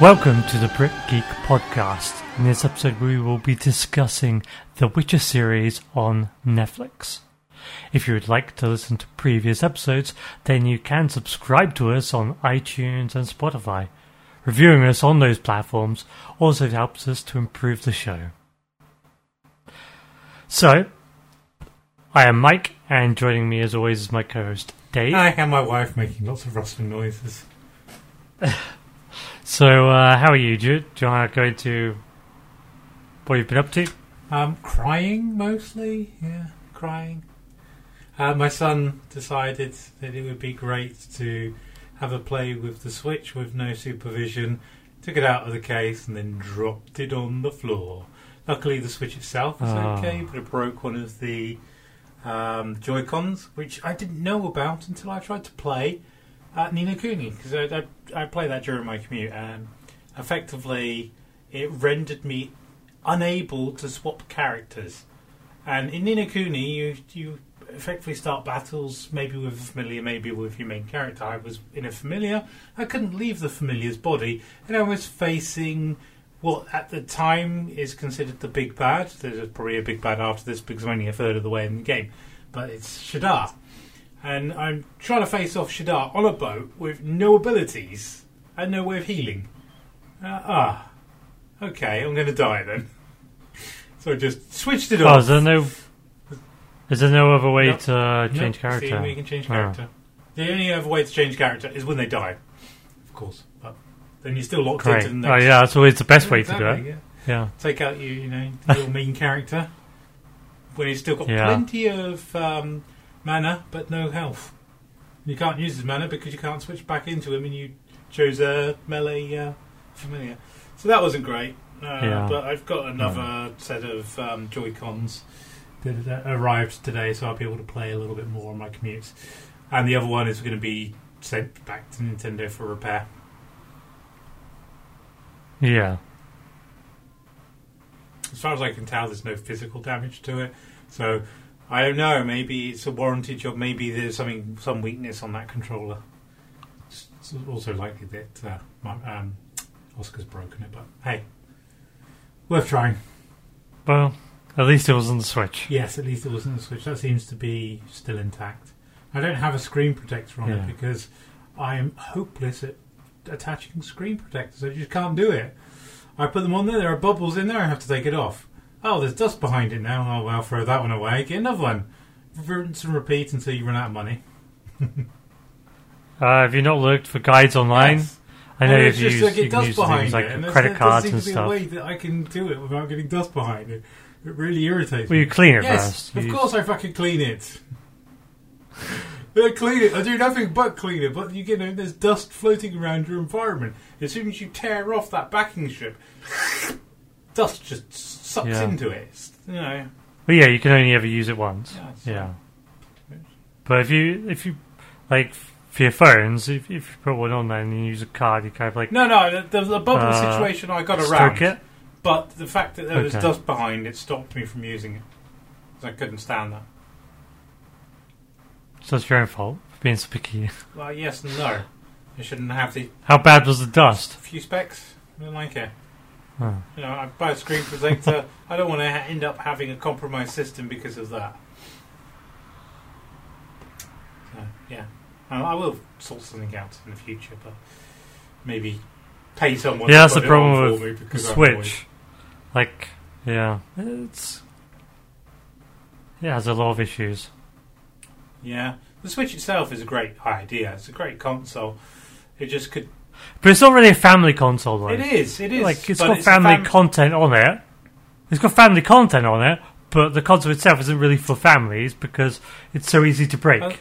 Welcome to the Brit Geek Podcast. In this episode, we will be discussing the Witcher series on Netflix. If you would like to listen to previous episodes, then you can subscribe to us on iTunes and Spotify. Reviewing us on those platforms also helps us to improve the show. So, I am Mike, and joining me as always is my co host Dave. I and my wife making lots of rustling noises. So, uh, how are you? Do you, do you want to go into what you've been up to? Um, crying mostly, yeah, crying. Uh, my son decided that it would be great to have a play with the Switch with no supervision. Took it out of the case and then dropped it on the floor. Luckily, the Switch itself was Ah. okay, but it broke one of the um, Joy Cons, which I didn't know about until I tried to play at Ni no Kuni because I, I, I played that during my commute and effectively it rendered me unable to swap characters. And in Ni no Kuni, you you effectively start battles maybe with a familiar, maybe with your main character. I was in a familiar. I couldn't leave the familiar's body, and I was facing what at the time is considered the big bad. There's probably a big bad after this because I'm only a third of the way in the game, but it's Shadar. And I'm trying to face off Shadar on a boat with no abilities and no way of healing. Uh, ah, okay, I'm going to die then. So I just switched it Oh, off. is there no, is there no other way Nope. to uh, change See, character? we can change Oh. character. The only other way to change character is when they die, of course. But then you're still locked Great. into the next. Oh, yeah, that's always the best way to do it. yeah. Yeah. Take out you, you know, your main character when he's still got Yeah. plenty of um, mana but no health. You can't use his mana because you can't switch back into him, and you chose a melee uh, familiar. So that wasn't great. Uh, Yeah. But I've got another set of um, Joy Cons that that arrived today, so I'll be able to play a little bit more on my commutes. And the other one is going to be sent back to Nintendo for repair. Yeah. As far as I can tell, there's no physical damage to it. So I don't know. Maybe it's a warranty job. Maybe there's something, some weakness on that controller. It's it's also likely that uh, my, um, Oscar's broken it. But hey, worth trying. Well, at least it was on the Switch. Yes, at least it wasn't the switch. That seems to be still intact. I don't have a screen protector on Yeah. it because I am hopeless at attaching screen protectors. I just can't do it. I put them on there. There are bubbles in there. I have to take it off. Oh, there's dust behind it now. Oh well, throw that one away. Get another one. Rinse and repeat until you run out of money. Uh, have you not looked for guides online? Yes. I know And you've it's just used, like you can dust use behind things like it, credit there cards and seem to be a way stuff. that I can do it without getting dust behind it. It really irritates me. Well, you clean it Yes, first. of You- course I fucking clean it. I clean it. I do nothing but clean it. But you, you know, there's dust floating around your environment. As soon as you tear off that backing strip, dust just sucks Yeah. into it. It's, you know, But yeah, you can only ever use it once. Yeah, Yeah. But if you if you like for your phones, if, if you put one on there and you use a card, you kind of like no, no. The, the bubble Uh, situation I got around, it. but the fact that there was dust behind it stopped me from using it. I couldn't stand that. So it's your own fault for being so picky. Well, yes and no. I shouldn't have the How bad was the dust? A few specks. I don't like it. Oh. You know, I buy a screen protector. I don't want to ha- end up having a compromised system because of that. So yeah, I, I will sort something out in the future, but maybe pay someone. Yeah, that's the put it on problem with the because I'm annoyed. Switch. Like, yeah, it's it has a lot of issues. Yeah, the Switch itself is a great idea. It's a great console. It just could. But it's not really a family console, though. It is. It is. Like, it's but got a family fam- content on it. It's got family content on it, but the console itself isn't really for families because it's so easy to break. Uh,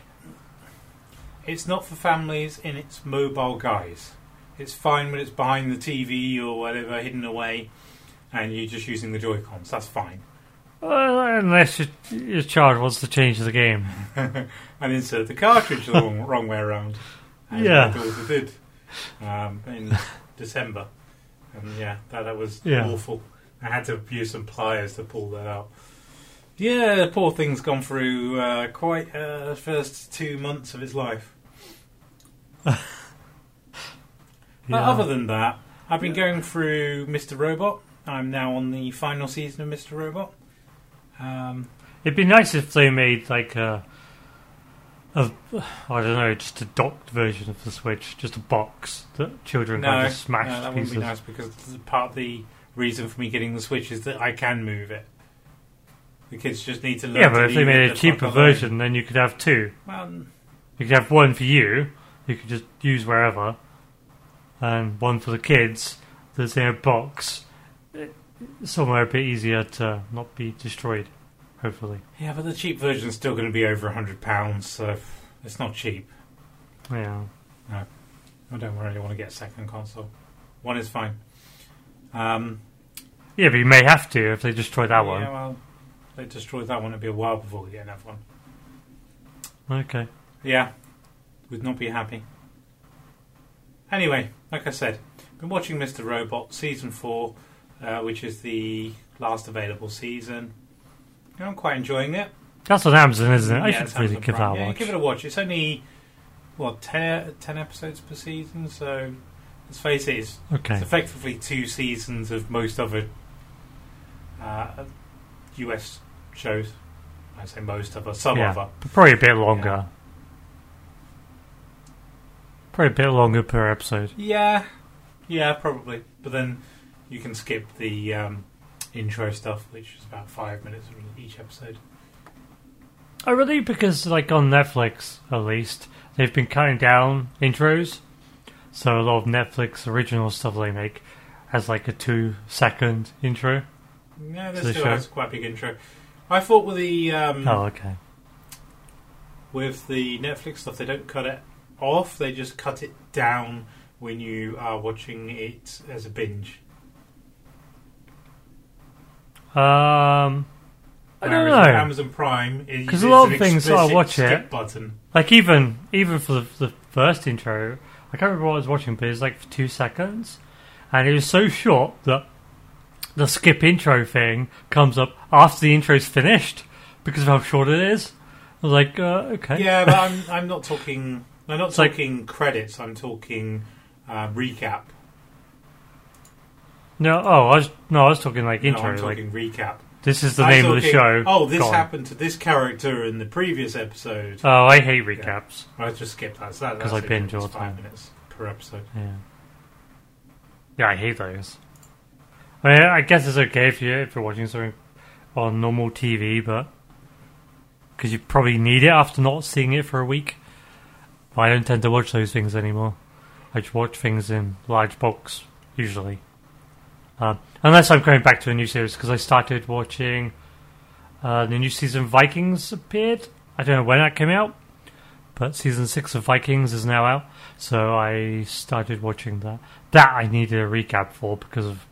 It's not for families in its mobile guise. It's fine when it's behind the TV or whatever, hidden away, and you're just using the Joy Cons. That's fine. Uh, unless your, your child wants to change the game. and insert the cartridge the wrong, wrong way around. Yeah. my daughter did um, in December. And yeah, that, that was Yeah. awful. I had to use some pliers to pull that out. Yeah, the poor thing's gone through uh, quite uh, the first two months of his life. But other than that, I've been going through Mr. Robot. I'm now on the final season of Mr. Robot. Um, It'd be nice if they made like a, a, I don't know, just a docked version of the Switch, just a box that children no, can just smash no, that wouldn't pieces. be nice because part of the reason for me getting the Switch is that I can move it. The kids just need to learn. Yeah, to but if they leave made a the fuck cheaper alone. version, then you could have two. well, You could have one for you, you could just use wherever, and one for the kids that's in a box, eh, somewhere a bit easier to not be destroyed, hopefully. yeah, but the cheap version's still going to be over a hundred pounds, so it's not cheap. Yeah. I don't really want to get a second console. One is fine. Um, Yeah, but you may have to if they destroy that one. Yeah, well, they destroy that one. It'd be a while before we get another one. one. Okay. Yeah, would not be happy. Anyway, like I said, been watching Mr. Robot season four, uh, which is the last available season. I'm quite enjoying it. That's on Amazon, isn't it? I Yeah, should really Amazon give Prime. that a yeah, watch. give it a watch. It's only what 10, 10 episodes per season, so let's face it, it's, Okay. it's effectively two seasons of most other uh, US shows. I say most of us, some yeah, other. probably a bit longer. Probably a bit longer per episode. Yeah, yeah, probably. But then you can skip the um, intro stuff, which is about five minutes of each episode. Oh, really? Because, like, on Netflix, at least, they've been cutting down intros. So a lot of Netflix original stuff they make has, like, a two second intro. Yeah, this still show. has quite a big intro. I thought with the um, Oh, okay. with the Netflix stuff, they don't cut it off; they just cut it down when you are watching it as a binge. Um, I don't know. Amazon Prime, it- 'Cause a lot of things I watch skip it- button. Like, even even for the, the first intro, I can't remember what I was watching, but it was like for two seconds. And it was so short that the skip intro thing comes up after the intro's finished because of how short it is. I was like, uh, okay. Yeah, but I'm I'm not talking. I'm not It's like- talking credits. I'm talking uh, recap. No, oh, I was no, I was talking like No, intro. I'm like talking recap. this is the I'm name of the talking, show. Oh, this Gone. happened to this character in the previous episode. Oh, I hate recaps. I just skipped that. So that 'Cause that's I it. binge It's all the five time. minutes per episode. Yeah, yeah, I hate those. I mean, I guess it's okay if you if you're watching something on normal TV, but because you probably need it after not seeing it for a week. But I don't tend to watch those things anymore. I just watch things in large bulks usually, um, unless I'm going back to a new series because I started watching uh, the new season of Vikings appeared. I don't know when that came out, but season six of Vikings is now out. So I started watching that. That I needed a recap for because of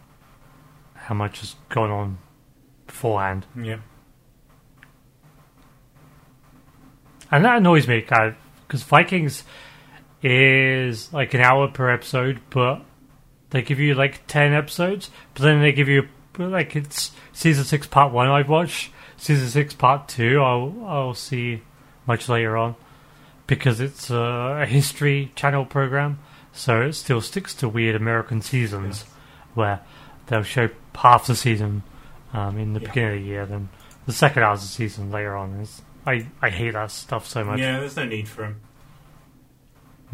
how much has gone on beforehand. Yeah. And that annoys me, kind because Vikings is like an hour per episode, but they give you like 10 episodes, but then they give you like it's season 6 part 1 I've watched, season 6 part 2 I'll, I'll see much later on because it's a, a history channel program, so it still sticks to weird American seasons where they'll show half the season um, in the Yeah. beginning of the year, then the second half of the season later on. Is, I I hate that stuff so much. Yeah, there's no need for them.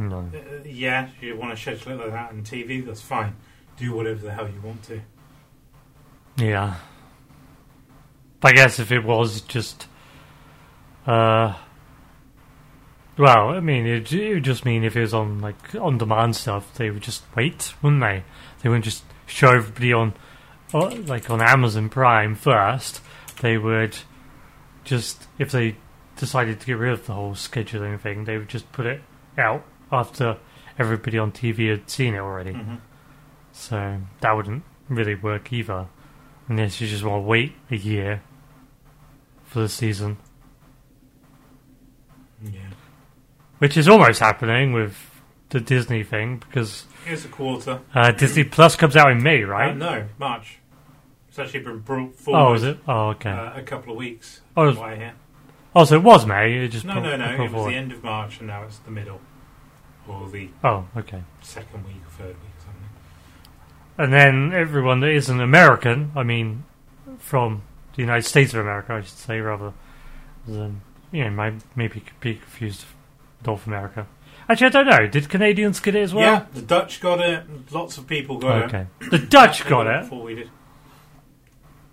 No. Uh, yeah, you want to schedule it like that on TV, that's fine. Do whatever the hell you want to. Yeah. I guess if it was just, uh, well, I mean, it, it would just mean if it was on like on demand stuff, they would just wait, wouldn't they? They wouldn't just show everybody on, uh, like on Amazon Prime first. They would just if they decided to get rid of the whole scheduling thing, they would just put it out after everybody on TV had seen it already. hmm So that wouldn't really work either. Unless you just want to wait a year for the season. Yeah. Which is almost happening with the Disney thing because Here's a quarter. uh, Disney Plus comes out in May, Uh, right? no, March. It's actually been brought forward oh, is it? Oh, okay. uh, a couple of weeks. Oh, it was- Why here? oh, so it was May. It just No, brought- no, no. brought It was forward. the end of March, and now it's the middle, or the Oh, okay. second week or third week or something. And then everyone that isn't American, I mean, from the United States of America, I should say, rather than you know, might maybe could be confused with North America. Actually, I don't know. Did Canadians get it as well? yeah, the Dutch got it. Lots of people got Okay. it. The Dutch got it, before we did.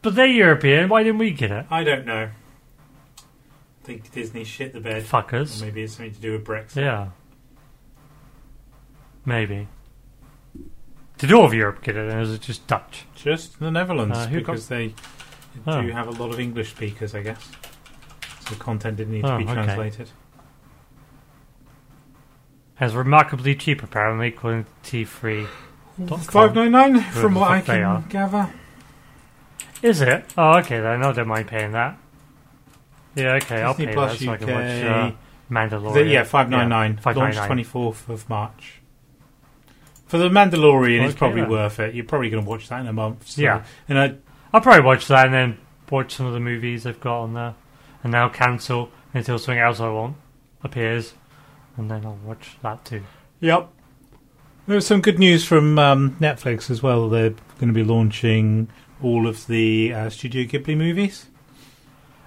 but they're European. Why didn't we get it? I don't know. I think Disney shit the bed. Or Fuckers. maybe it's something to do with Brexit. Yeah. Maybe. Did all of Europe get it, or is it just Dutch? Just the Netherlands, Uh, who because they Oh. do have a lot of English speakers, I guess. So the content didn't need Oh, to be okay. translated. It's remarkably cheap, apparently, according to T3. Dot com. Five nine nine, from what I they are. can gather. Is it? Oh, okay, then I don't mind paying that. Yeah, okay, I'll Disney pay Plus that so I can UK. watch uh, Mandalorian. The- yeah, five nine nine. Launched 599. twenty fourth of March. For the Mandalorian, it's Okay, probably worth it. You're probably going to watch that in a month. So. Yeah. and I, I'll probably watch that and then watch some of the movies they've got on there. And then I'll cancel until something else I want appears. And then I'll watch that too. Yep. There was some good news from um, Netflix as well. They're going to be launching all of the uh, Studio Ghibli movies.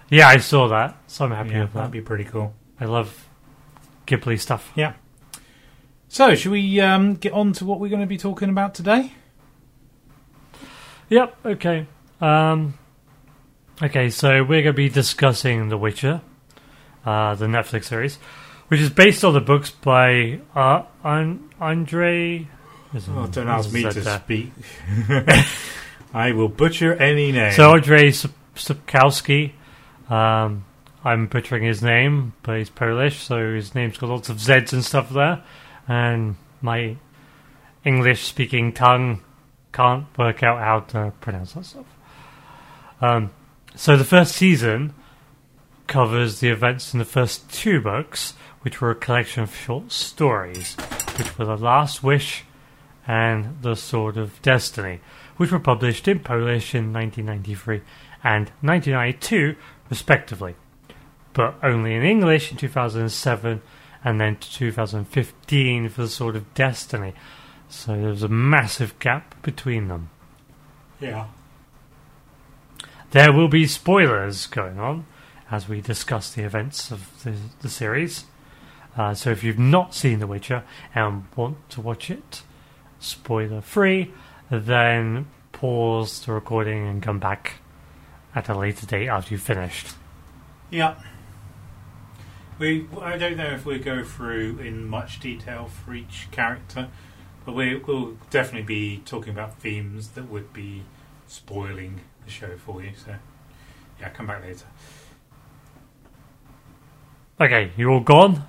Yeah, I saw that, so I'm happy yeah, with that. that'd be pretty cool. I love Ghibli stuff. Yeah. So, should we um, get on to what we're going to be talking about today? Yep, okay. Um, okay, so we're going to be discussing The Witcher, uh, the Netflix series, which is based on the books by uh, Andre. Oh, don't ask me to there? speak. I will butcher any name. So Andre Sup- Supkowski, um, I'm butchering his name, but he's Polish, so his name's got lots of Z's and stuff there, and my English-speaking tongue can't work out how to pronounce that stuff. Um, so the first season covers the events in the first two books, which were a collection of short stories, which were The Last Wish and The Sword of Destiny, which were published in Polish in 1993 and 1992, respectively, but only in English in 2007 and then to 2015 for The Sword of Destiny. So there was a massive gap between them. yeah. There will be spoilers going on as we discuss the events of the, the series. Uh, so if you've not seen The Witcher and want to watch it spoiler free, then pause the recording and come back at a later date after you've finished. Yeah. We, I don't know if we go through in much detail for each character, but we, we'll definitely be talking about themes that would be spoiling the show for you. So, yeah, come back later. Okay, you all gone?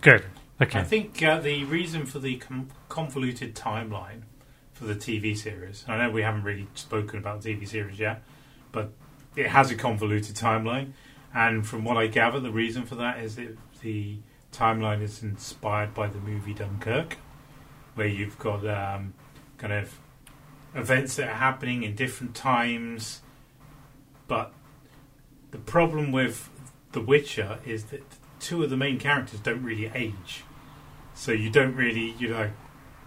Good. Okay. I think uh, the reason for the com- convoluted timeline for the TV series, I know we haven't really spoken about the TV series yet, but it has a convoluted timeline. And from what I gather, the reason for that is that the timeline is inspired by the movie Dunkirk, where you've got um, kind of events that are happening in different times. But the problem with The Witcher is that two of the main characters don't really age. So you don't really, you know,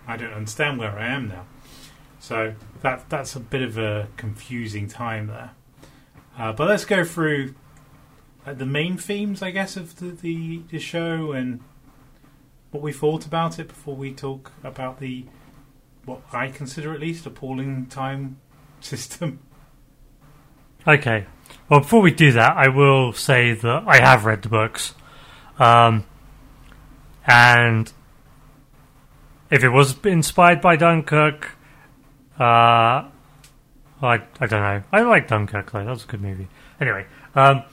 I don't understand where I am now. So that that's a bit of a confusing time there. Uh, but let's go through uh, the main themes, I guess, of the, the, the show and what we thought about it before we talk about the what I consider at least appalling time system. Okay. Well, before we do that, I will say that I have read the books. Um, and if it was inspired by Dunkirk, uh, I, I don't know. I like Dunkirk, though. That was a good movie. Anyway, um,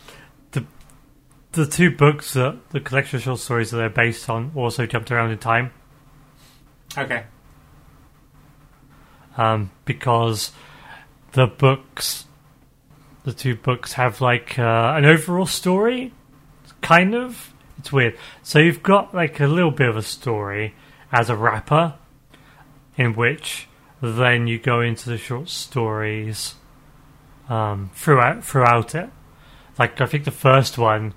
the two books that the collection of short stories that they're based on also jumped around in time Okay. um, because the books, the two books have like uh, an overall story, kind of. It's weird. So you've got like a little bit of a story as a wrapper, in which then you go into the short stories um, throughout throughout it. Like I think the first one,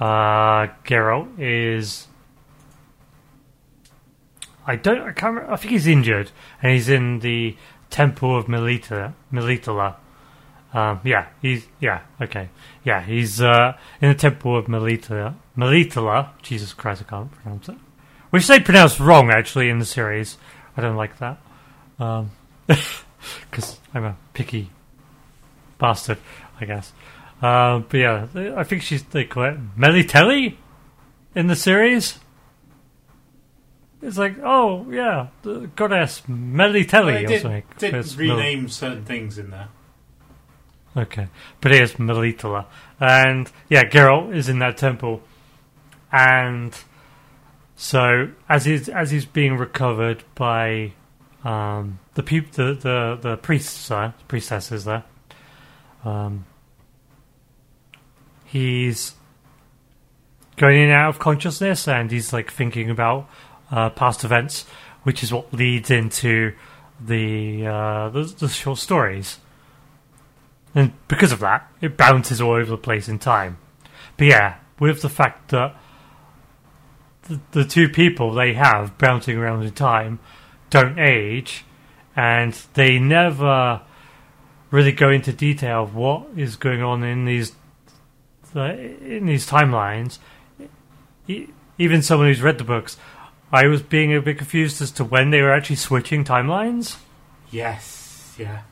uh, Geralt is I don't. I can't. Remember, I think he's injured, and he's in the Temple of Melita. Melitala. Um, yeah, he's yeah. Okay, yeah, he's uh, in the Temple of Melita. Melitala. Jesus Christ, I can't pronounce it. Which they pronounce wrong actually in the series. I don't like that because I'm a picky bastard, I guess. Uh, but yeah, I think she's they call it Melitelli in the series. It's like, oh yeah, the goddess Melitelli Well, or did, something. did It's Mel- rename certain things in there. Okay, but it is Melitala, and yeah, Geralt is in that temple, and so as he's as he's being recovered by um, the peop- the the the priests there, priestesses there, um, he's going in and out of consciousness, and he's like thinking about uh, past events, which is what leads into the uh, the, the short stories. And because of that, it bounces all over the place in time. But yeah, with the fact that the, the two people they have bouncing around in time don't age, and they never really go into detail of what is going on in these uh, in these timelines. Even someone who's read the books, I was being a bit confused as to when they were actually switching timelines. Yes, yeah.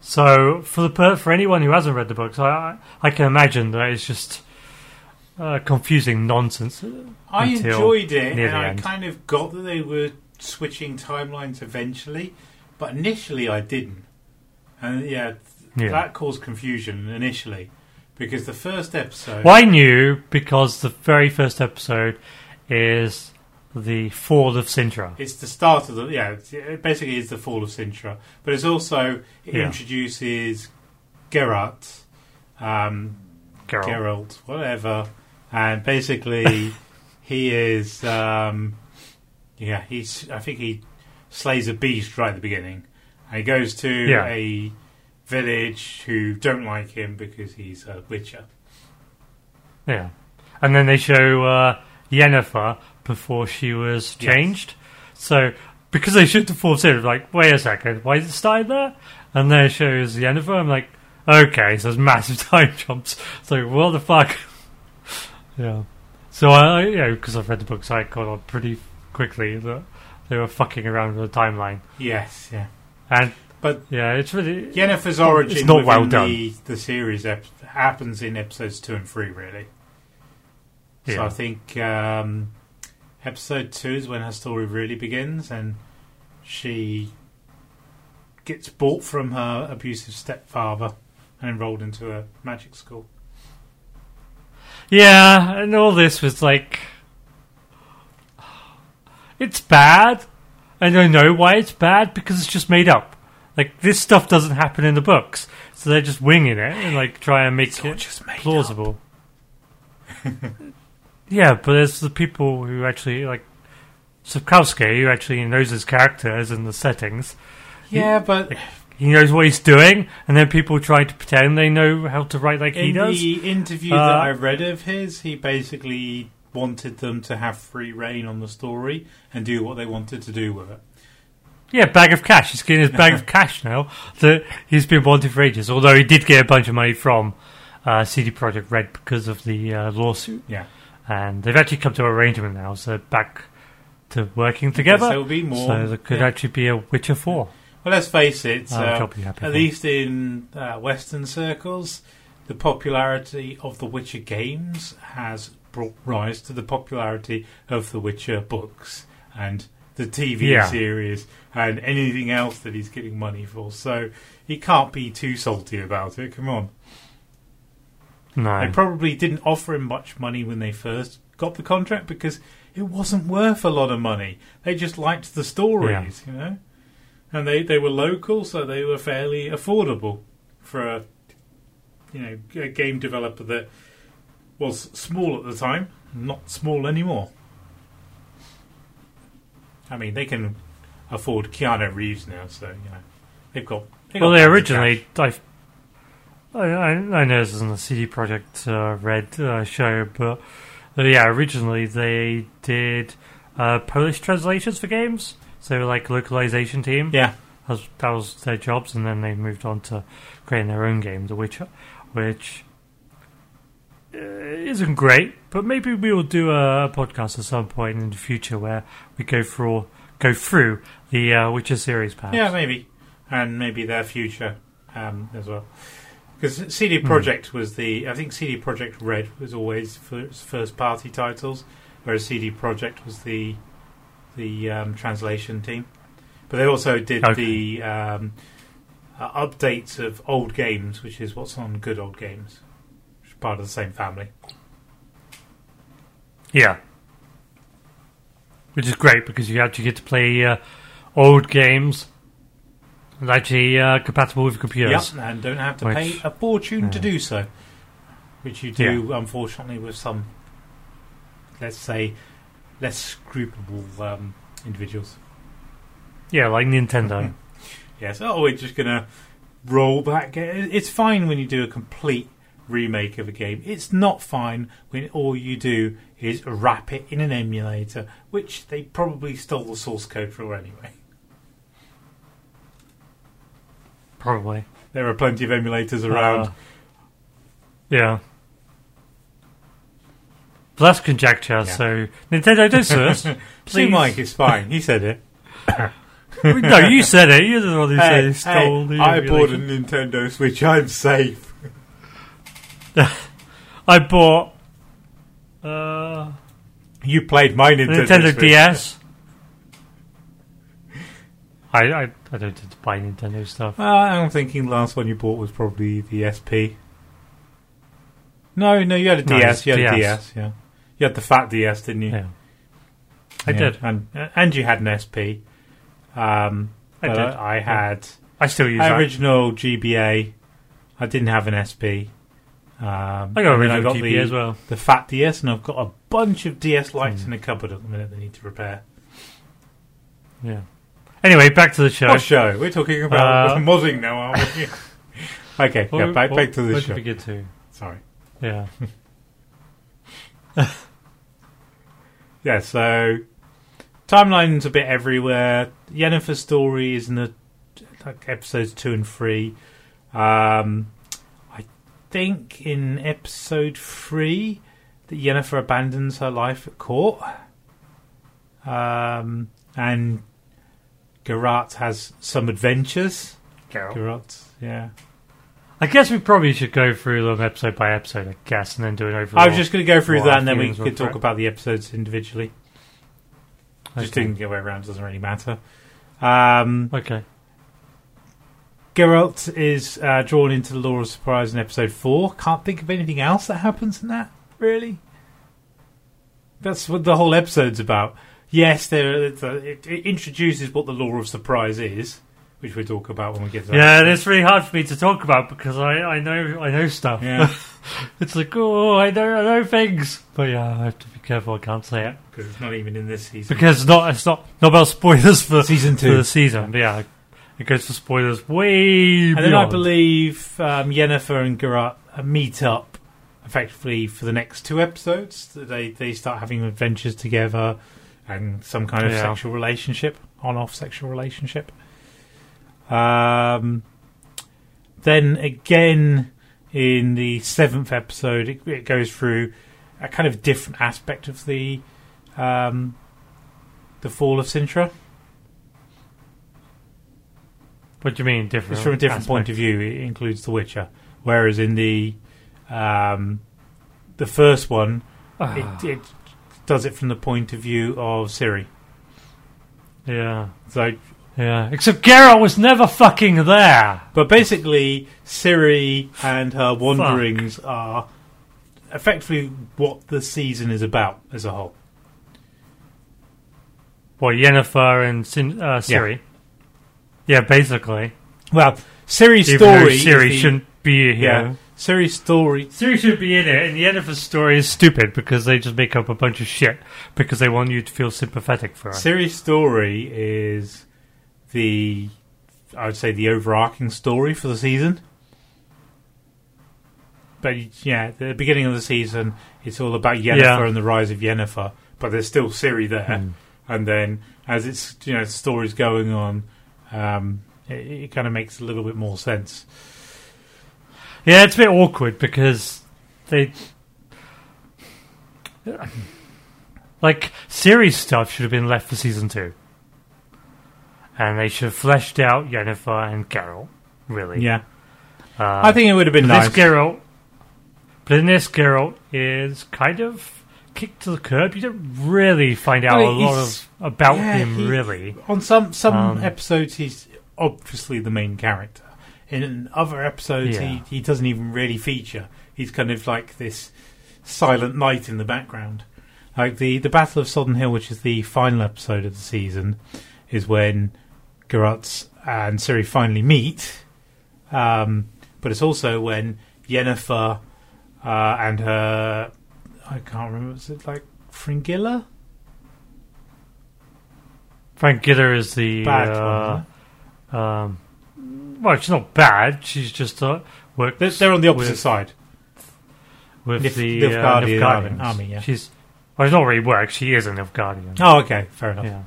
So for the per- for anyone who hasn't read the books, I I can imagine that it's just uh, confusing nonsense. I enjoyed it, and I end. kind of got that they were switching timelines eventually, but initially I didn't. And yeah, Yeah. that caused confusion initially because the first episode. Well, I knew because the very first episode is the fall of Cintra. It's the start of the yeah. It basically is the fall of Cintra, but it's also it Yeah. introduces Geralt, um, Geralt. Geralt, whatever, and basically he is um, yeah. He's I think he slays a beast right at the beginning. And he goes to Yeah. a village who don't like him because he's a witcher. Yeah, and then they show uh, Yennefer before she was Yes. changed. So because they shoot the of Cintra, like wait a second, why is it started there? And then it shows Yennefer. I'm like, okay, so there's massive time jumps. So what the fuck? yeah. So I, you know, because I've read the books, I caught on pretty quickly that they were fucking around with the timeline. Yes, yeah. And But yeah, it's really Yennefer's origin It's not well done. the, the series ep- happens in episodes two and three, really. So I think um, episode two is when her story really begins, and she gets bought from her abusive stepfather and enrolled into a magic school. Yeah, and all this was like. It's bad. And I know why it's bad because it's just made up. Like, this stuff doesn't happen in the books. So they're just winging it and, like, try and make it just plausible. yeah, but there's the people who actually, like. Sapkowski, who actually knows his characters and the settings. Yeah, but He knows what he's doing, and then people try to pretend they know how to write like he does. in the interview Uh, that I read of his, he basically wanted them to have free reign on the story and do what they wanted to do with it. Yeah, bag of cash. He's getting his bag of cash now that he's been wanting for ages. Although he did get a bunch of money from uh, CD Projekt Red because of the uh, lawsuit, Yeah. and they've actually come to an arrangement now, so back to working together. there will be more. So there could Yeah. actually be a Witcher Four. Well, let's face it. Uh, I'll be happy at for. least in uh, Western circles, the popularity of the Witcher games has brought rise to the popularity of the Witcher books and the TV Yeah. series and anything else that he's getting money for. So he can't be too salty about it. Come on. No, They probably didn't offer him much money when they first got the contract because it wasn't worth a lot of money. They just liked the stories, you know, and they they were local, so they were fairly affordable for a you know a game developer that was small at the time, not small anymore. I mean, they can afford Keanu Reeves now, so you know they've got. They've well, got they originally. I, I, I know this isn't a CD Projekt uh, Red uh, show, but uh, yeah, originally they did uh, Polish translations for games. So they were like localization team. yeah. That was, that was their jobs, and then they moved on to creating their own game, The Witcher, which uh, isn't great. But maybe we will do a, podcast at some point in the future where we go through go through the uh, Witcher series, perhaps. Yeah, maybe, and maybe their future um, as well. Because Hmm. CD Projekt was the, I think CD Projekt Red was always first, first party titles, whereas CD Projekt was the the um, translation team. But they also did Okay. the um, uh, updates of old games, which is what's on Good Old Games, which is part of the same family. Yeah. Which is great because you actually get to play uh, old games and actually uh, compatible with computers. Yep, and don't have to Which- pay a fortune to do so, which you do, unfortunately, with some, let's say, less scrupulous um, individuals. Yeah, like Nintendo. Yes, oh, we're just gonna roll back. It's fine when you do a complete remake of a game. It's not fine when all you do is wrap it in an emulator, which they probably stole the source code for anyway. Probably. There are plenty of emulators around. Uh, yeah. But that's conjecture, so Nintendo, don't. See. Mike, it's fine. He said it. no, you said it. You're the one who said Hey, he stole hey, the I bought a Nintendo Switch. I'm safe. I bought uh, You played my Nintendo, Nintendo DS. I, I I don't buy Nintendo stuff. Uh, I'm thinking the last one you bought was probably the SP. No, no, you had a No, DS. You had a DS. DS. Yeah, you had the fat DS, didn't you? Yeah, I Yeah, did. and and you had an SP. Um, I did. I had I still use that. original GBA. I didn't have an SP. Um, I got then original GBA the, as well. The fat DS, and I've got a bunch of DS lights Hmm. in the cupboard at the minute. They need to repair. Yeah. Anyway, back to the show. What show? We're talking about Uh, modding now, aren't we? okay, yeah, back, what- back to the what show. did we get to? Sorry. Yeah. Yeah, so timeline's a bit everywhere. Yennefer's story is in the like episodes two and three. Um, think in episode three that Yennefer abandons her life at court, um, and Geralt has some adventures. Geralt, yeah. I guess we probably should go through them episode by episode, I guess, and then do an overall. I was just going to go through that, and then we could talk about the episodes individually. Just Okay. doing the other way around doesn't really matter. Um, Okay. Geralt is uh, drawn into the Law of Surprise in episode four. Can't think of anything else that happens in that, really. That's what the whole episode's about. Yes, there it, it introduces what the Law of Surprise is, which we'll talk about when we get to that. Yeah, and it's really hard for me to talk about because I, I know I know stuff. Yeah, it's like oh I know I know things, but yeah I have to be careful. I can't say it because it's not even in this season. because it's not it's not not about spoilers for Season for two. the season. But yeah, it goes for spoilers way And then I believe um, Yennefer and Geralt uh, meet up effectively for the next two episodes. They they start having adventures together and some kind of Yeah. sexual relationship. on-off sexual relationship. Um, then again in the seventh episode, it, it goes through a kind of different aspect of the um, the fall of Cintra. What do you mean different? It's from a different aspect? point of view. It includes The Witcher, whereas in the um, the first one, Ah, it, it does it from the point of view of Ciri. yeah, So, yeah. Except Geralt was never fucking there. but basically, Ciri and her wanderings are effectively what the season is about as a whole. Well, Yennefer and Sin- uh, Ciri. Yeah. basically. Well, Ciri's Even though story. is Ciri the- shouldn't be here. Yeah, Ciri's story. Ciri should be in it, and Yennefer's story is stupid because they just make up a bunch of shit because they want you to feel sympathetic for her. Ciri's story is the, I would say, the overarching story for the season. But yeah, at the beginning of the season, it's all about Yennefer Yeah. and the rise of Yennefer. But there's still Ciri there, Hmm. and then as it's you know the story's going on, um, it, it kind of makes a little bit more sense. Yeah, it's a bit awkward because they. Like, Ciri's stuff should have been left for season two. And they should have fleshed out Yennefer and Carol. really. Yeah, Uh, I think it would have been nice. This Geralt, but in this Geralt is kind of kicked to the curb. You don't really find out a lot of about yeah, him, he- really. On some some Um, episodes, he's obviously the main character. In other episodes, Yeah. he, he doesn't even really feature. He's kind of like this silent knight in the background. Like the the Battle of Sodden Hill, which is the final episode of the season, is when Geralt and Ciri finally meet. Um, but it's also when Yennefer uh, and her I can't remember. Was it like Fringilla? Frank Gitter is the. Bad uh, one. um, well, she's not bad. She's just uh, worked. They're, they're on the opposite with- side. with Nif- the uh, army- Nilfgaardians. army, yeah. She's well, it's not really work. She is a Nilfgaardian. Oh, okay, fair enough. yeah.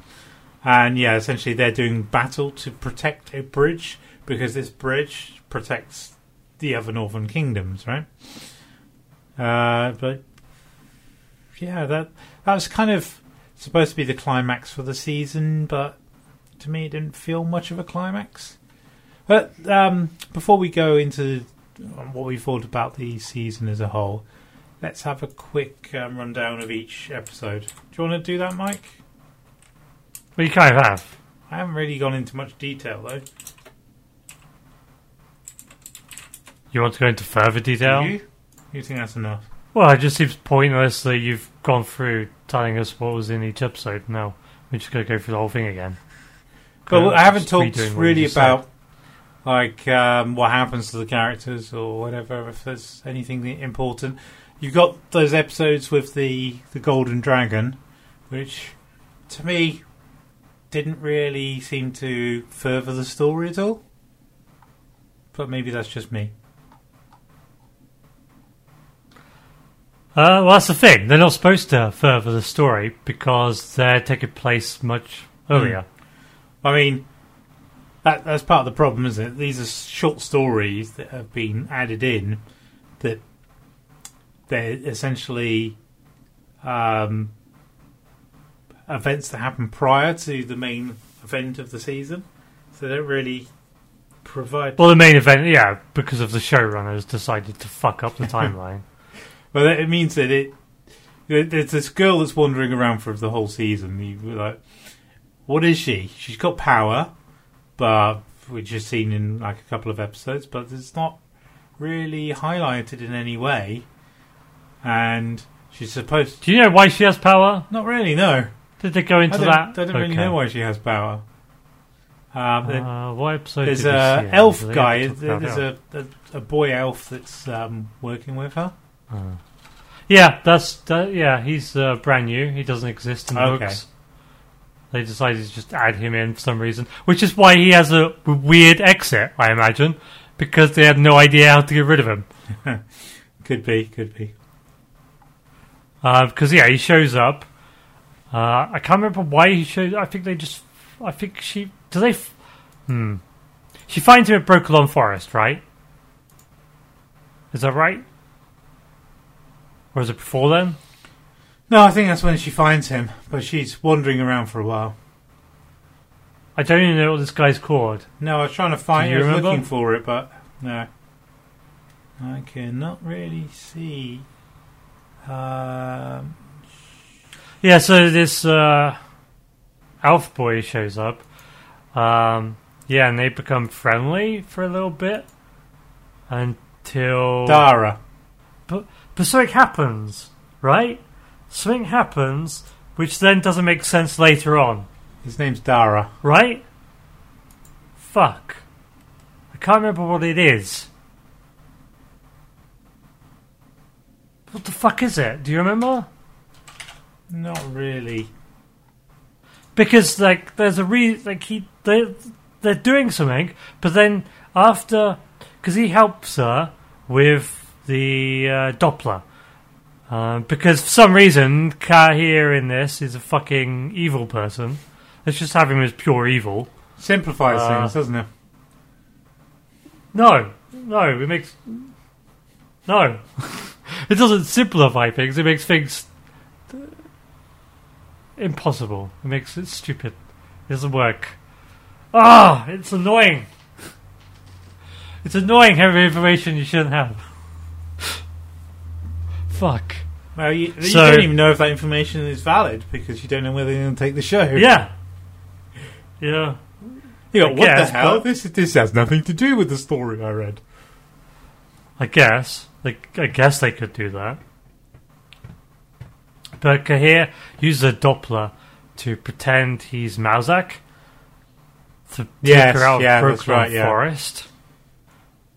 And yeah, essentially they're doing battle to protect a bridge because this bridge protects the other northern kingdoms, right? Uh, but yeah, that that was kind of supposed to be the climax for the season, but to me it didn't feel much of a climax. But um, before we go into what we thought about the season as a whole, let's have a quick um, rundown of each episode. Do you want to do that, Mike? Well, you kind of have. I haven't really gone into much detail though. You want to go into further detail? Do you? You think that's enough? Well, it just seems pointless that you've gone through telling us what was in each episode. Now we're just going to go through the whole thing again. But Just I haven't talked redoing what you really about like um, what happens to the characters or whatever. If there's anything important, you've got those episodes with the the Golden Dragon, which to me didn't really seem to further the story at all. But maybe that's just me. Uh, well, that's the thing. They're not supposed to further the story because they're taking place much earlier. I mean, that, that's part of the problem, isn't it? These are short stories that have been added in that they're essentially um, events that happen prior to the main event of the season. So they don't really provide. Well, the main event, yeah, because of the showrunners decided to fuck up the timeline. Well, it means that it. There's this girl that's wandering around for the whole season. You like, what is she? She's got power, but we've just seen in like a couple of episodes, but it's not really highlighted in any way. And she's supposed. Do you know why she has power? Not really. No, Did they go into don't, that? I don't really know why she has power. Um, Uh, what episode? there's a elf guy. ever talk about There's a, a a boy elf that's um, working with her. Yeah, that's that, yeah. He's uh, brand new. He doesn't exist in the Okay. books. They decided to just add him in for some reason, which is why he has a weird exit, I imagine, because they had no idea how to get rid of him. Could be, could be. Because yeah, he shows up. Uh, I can't remember why he showed. I think they just I think she. Do they? f- Hmm. She finds him at Brokilon Forest, right? Is that right? Or is it before then? No, I think that's when she finds him, but she's wandering around for a while. I don't even know what this guy's called. No, I was trying to find I was remember? looking for it, but no. I cannot really see. Um, Yeah, so this uh, elf boy shows up. Um, yeah, and they become friendly for a little bit until Dara. But something happens, right? Something happens, which then doesn't make sense later on, His name's Dara. right? Fuck. I can't remember what it is. What the fuck is it? Do you remember? Not really. Because like there's a re like he they they're doing something, but then after because he helps her with the uh, Doppler. Uh, because for some reason, Cahir in this is a fucking evil person. Let's just have him as pure evil. Simplifies Uh, things, doesn't it? No, no, it makes no. it doesn't simplify things. It makes things impossible. It makes it stupid. It doesn't work. Ah, it's annoying. It's annoying having information you shouldn't have. Fuck. Well, you, you So- don't even know if that information is valid because you don't know whether they're going to take the show. Yeah. Yeah. You go, I what guess, the hell? but- This this has nothing to do with the story I read. I guess. Like, I guess they could do that. But Cahir uses a Doppler to pretend he's Mousesack to take her out of yeah, that's Brokilon right, yeah. Forest.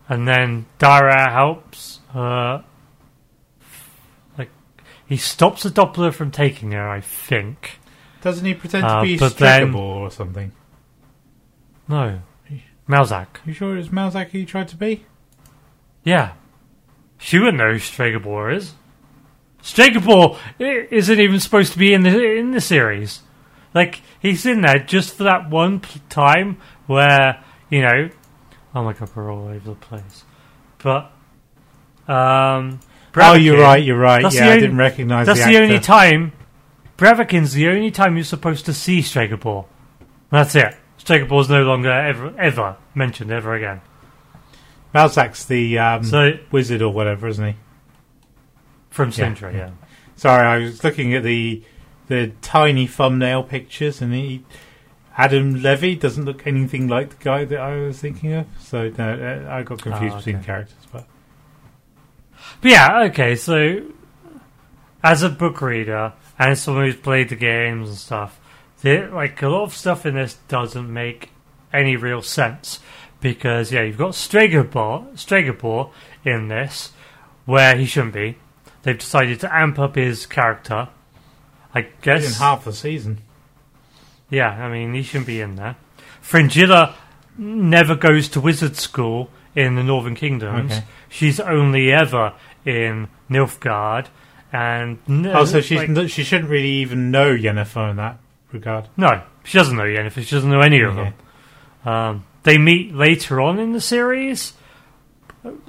And then Dara helps her. He stops the Doppler from taking her, I think. Doesn't he pretend Uh, to be but then- or something? No. Mousesack. You sure it was Mousesack he tried to be? Yeah. She wouldn't know who Stregobor is. Stregobor i- isn't even supposed to be in the in the series. Like he's in there just for that one p- time where you know. Oh my god, we're all over the place. But um, oh, you're right. You're right. That's yeah, the I didn't recognise that. That's the, the, only time. Blaviken's the only time you're supposed to see Stregobor. That's it. Stregobor's no longer ever ever mentioned ever again. Mousesack's the um, So wizard or whatever, isn't he? from Yeah, Cintra, yeah. yeah. Sorry, I was looking at the the tiny thumbnail pictures, and he, Adam Levy doesn't look anything like the guy that I was thinking of. So no, uh, I got confused Oh, between characters. But But yeah, okay, so as a book reader and someone who's played the games and stuff, there, like a lot of stuff in this doesn't make any real sense because yeah, you've got Stregobor in this where he shouldn't be. They've decided to amp up his character. I guess in half the season, yeah, I mean, he shouldn't be in there. Fringilla never goes to wizard school in the Northern Kingdoms. Okay. She's only ever in Nilfgaard. And no, oh, so she's like- no, she shouldn't really even know Yennefer in that regard. no, she doesn't know Yennefer. She doesn't know any of Okay. them. Um, they meet later on in the series,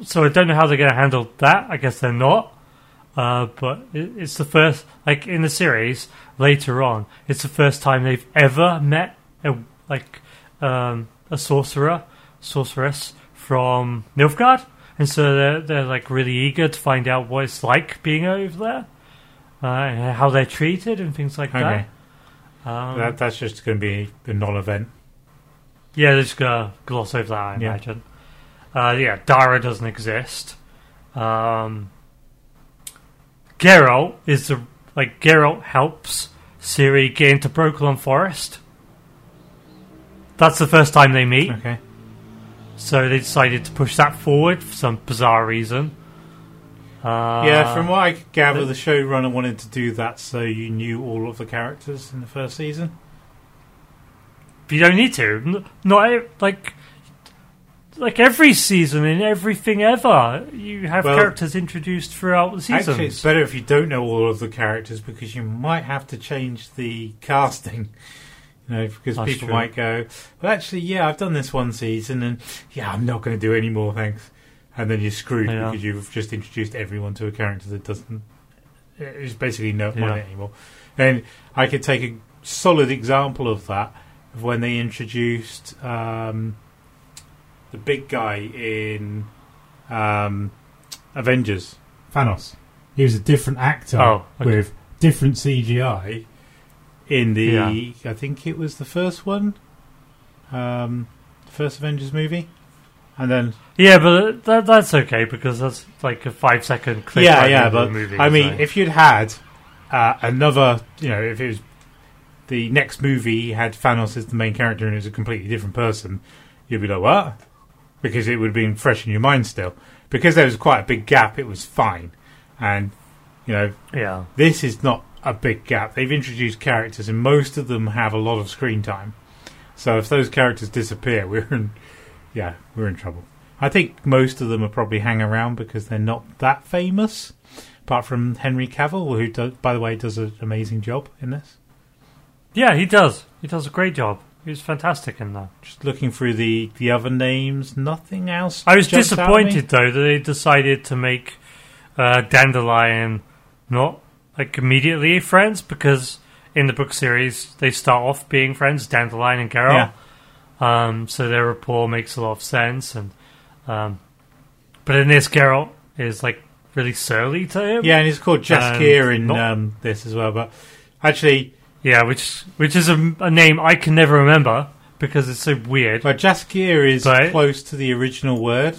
so I don't know how they're going to handle that. I guess they're not. Uh, but it, it's the first, like in the series later on, it's the first time they've ever met a like um, a sorcerer, sorceress from Nilfgaard, and so they're they're like really eager to find out what it's like being over there, uh, and how they're treated and things like Okay, that. Um, that, that's just going to be a non-event. yeah, they're just gonna gloss over that, I Yeah. imagine. Uh, yeah, Dara doesn't exist. Um, Geralt is the like Geralt helps Ciri get into Brokilon Forest. That's the first time they meet, Okay, so they decided to push that forward for some bizarre reason. Uh, yeah. From what I could gather, the- the showrunner wanted to do that so you knew all of the characters in the first season. you don't need to. Not like like every season in everything ever, you have Well, characters introduced throughout the season. Actually, it's better if you don't know all of the characters because you might have to change the casting You know, because That's people true. might go, well, actually, yeah, I've done this one season, and yeah, I'm not going to do any more, thanks. And then you're screwed Yeah. because you've just introduced everyone to a character that doesn't, is basically not Yeah. on it anymore. And I could take a solid example of that of when they introduced um, the big guy in um, Avengers, Thanos. He was a different actor Oh, okay. with different CGI in the. Yeah. I think it was the first one, um, the first Avengers movie, and then Yeah, but that, that's okay because that's like a five second clip. yeah, right yeah. But movie, I mean, so- if you'd had uh, another, you know, if it was the next movie had Thanos as the main character and it was a completely different person, you'd be like, what? Because it would have been fresh in your mind still. Because there was quite a big gap, it was fine. And you know, yeah, this is not a big gap. They've introduced characters, and most of them have a lot of screen time. So if those characters disappear, we're in, yeah, we're in trouble. I think most of them are probably hang around because they're not that famous. Apart from Henry Cavill, who, does, by the way, does an amazing job in this. yeah, he does. He does a great job. He was fantastic in that. Just looking through the, the other names, nothing else. I was jumps out at me. disappointed though that they decided to make uh, Dandelion not like immediately friends because in the book series they start off being friends, Dandelion and Geralt. Um, so their rapport makes a lot of sense, and um, but in this, Geralt is like really surly to him. Yeah, and he's called Jaskier in not- um, this as well. But actually, yeah, which which is a, a name I can never remember because it's so weird. But Jaskier is Right. close to the original word,